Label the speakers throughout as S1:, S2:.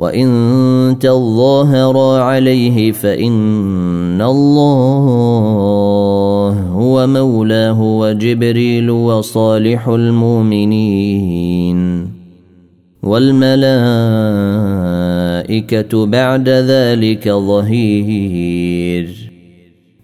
S1: وان تظاهر عليه فان الله هو مولاه وجبريل وصالح المؤمنين والملائكه بعد ذلك ظهير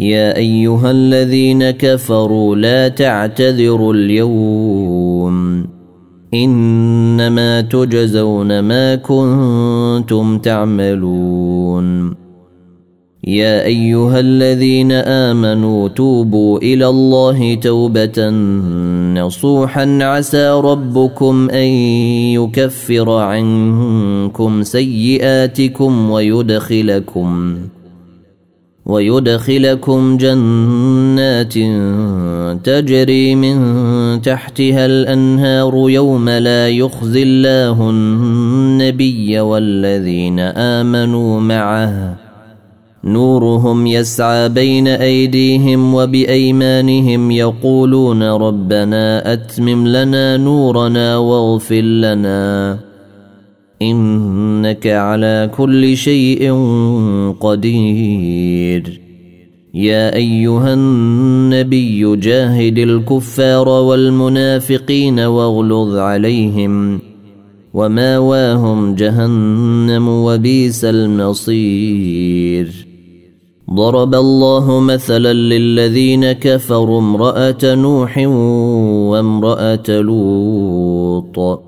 S1: يا ايها الذين كفروا لا تعتذروا اليوم انما تجزون ما كنتم تعملون يا ايها الذين امنوا توبوا الى الله توبه نصوحا عسى ربكم ان يكفر عنكم سيئاتكم ويدخلكم ويدخلكم جنات تجري من تحتها الانهار يوم لا يخزي الله النبي والذين امنوا معه نورهم يسعى بين ايديهم وبايمانهم يقولون ربنا اتمم لنا نورنا واغفر لنا انك على كل شيء قدير يا ايها النبي جاهد الكفار والمنافقين واغلظ عليهم وماواهم جهنم وبئس المصير ضرب الله مثلا للذين كفروا امراه نوح وامراه لوط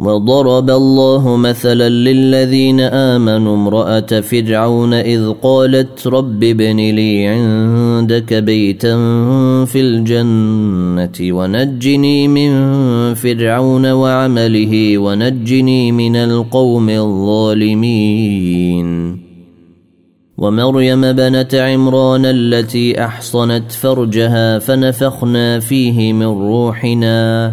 S1: وضرب الله مثلا للذين امنوا امراه فرعون اذ قالت رب ابن لي عندك بيتا في الجنه ونجني من فرعون وعمله ونجني من القوم الظالمين ومريم بنت عمران التي احصنت فرجها فنفخنا فيه من روحنا